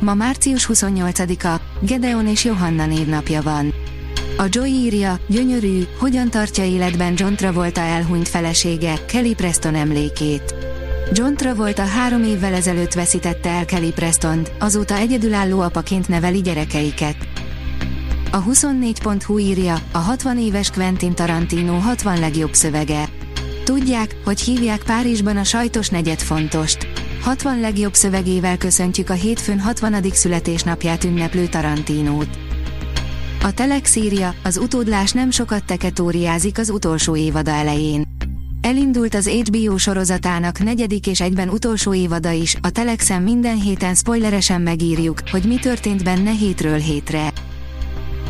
Ma március 28-a, Gedeon és Johanna névnapja van. A Joy írja, gyönyörű, hogyan tartja életben John Travolta elhunyt felesége, Kelly Preston emlékét. John Travolta három évvel ezelőtt veszítette el Kelly preston azóta egyedülálló apaként neveli gyerekeiket. A 24.hu írja, a 60 éves Quentin Tarantino 60 legjobb szövege. Tudják, hogy hívják Párizsban a sajtos negyed fontost. 60 legjobb szövegével köszöntjük a hétfőn 60. születésnapját ünneplő Tarantinót. A Telex írja, az utódlás nem sokat teketóriázik az utolsó évada elején. Elindult az HBO sorozatának negyedik és egyben utolsó évada is, a Telexen minden héten spoileresen megírjuk, hogy mi történt benne hétről hétre.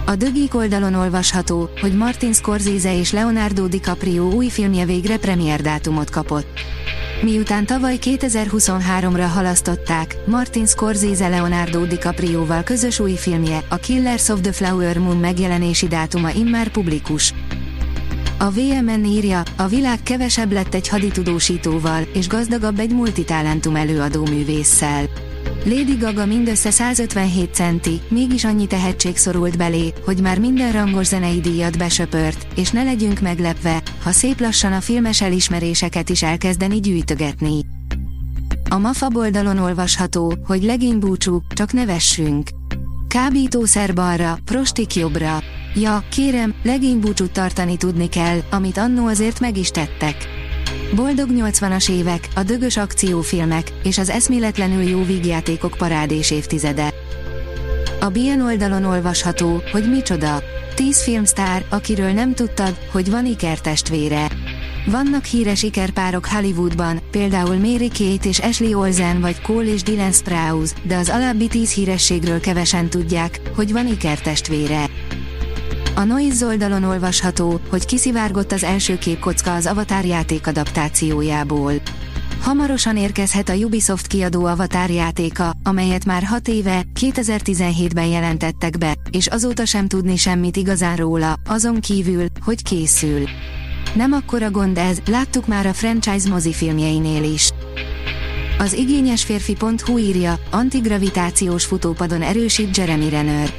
A Dögik oldalon olvasható, hogy Martin Scorsese és Leonardo DiCaprio új filmje végre premiérdátumot kapott. Miután tavaly 2023-ra halasztották, Martin Scorsese Leonardo DiCaprio-val közös új filmje, a Killers of the Flower Moon megjelenési dátuma immár publikus. A VMN írja, a világ kevesebb lett egy haditudósítóval, és gazdagabb egy multitalentum előadó művésszel. Lady Gaga mindössze 157 centi, mégis annyi tehetség szorult belé, hogy már minden rangos zenei díjat besöpört, és ne legyünk meglepve, ha szép lassan a filmes elismeréseket is elkezdeni gyűjtögetni. A MAFA oldalon olvasható, hogy legény búcsú, csak nevessünk. Kábítószer balra, prostik jobbra. Ja, kérem, legény búcsút tartani tudni kell, amit annó azért meg is tettek. Boldog 80-as évek, a dögös akciófilmek és az eszméletlenül jó vígjátékok parádés évtizede. A BN oldalon olvasható, hogy micsoda. 10 filmstár, akiről nem tudtad, hogy van ikertestvére. Vannak híres ikerpárok Hollywoodban, például Mary Kate és Ashley Olsen vagy Cole és Dylan Sprouse, de az alábbi 10 hírességről kevesen tudják, hogy van ikertestvére. A Noise oldalon olvasható, hogy kiszivárgott az első képkocka az Avatar játék adaptációjából. Hamarosan érkezhet a Ubisoft kiadó Avatar játéka, amelyet már 6 éve, 2017-ben jelentettek be, és azóta sem tudni semmit igazán róla, azon kívül, hogy készül. Nem akkora gond ez, láttuk már a franchise mozifilmjeinél is. Az igényes férfi.hu írja, antigravitációs futópadon erősít Jeremy Renner.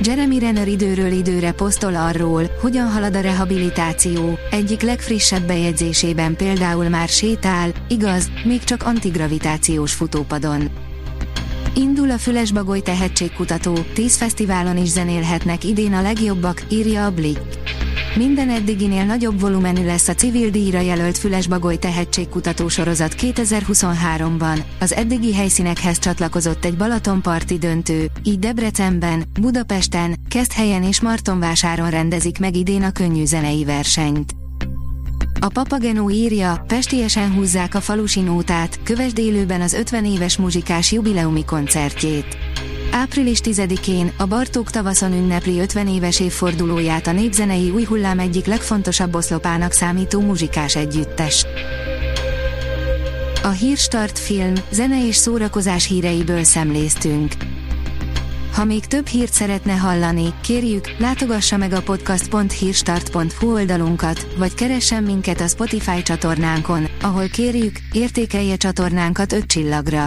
Jeremy Renner időről időre posztol arról, hogyan halad a rehabilitáció, egyik legfrissebb bejegyzésében például már sétál, igaz, még csak antigravitációs futópadon. Indul a Fülesbagoly tehetségkutató, 10 fesztiválon is zenélhetnek idén a legjobbak, írja a Blick. Minden eddiginél nagyobb volumenű lesz a civil díjra jelölt Fülesbagoly tehetségkutató sorozat 2023-ban. Az eddigi helyszínekhez csatlakozott egy Balatonparti döntő, így Debrecenben, Budapesten, Keszthelyen és Martonvásáron rendezik meg idén a könnyű zenei versenyt. A Papagenó írja, pestiesen húzzák a falusi nótát, kövesd élőben az 50 éves muzsikás jubileumi koncertjét. Április 10-én a Bartók tavaszon ünnepli 50 éves évfordulóját a népzenei új hullám egyik legfontosabb oszlopának számító muzsikás együttes. A Hírstart film, zene és szórakozás híreiből szemléztünk. Ha még több hírt szeretne hallani, kérjük, látogassa meg a podcast.hírstart.hu oldalunkat, vagy keressen minket a Spotify csatornánkon, ahol kérjük, értékelje csatornánkat 5 csillagra.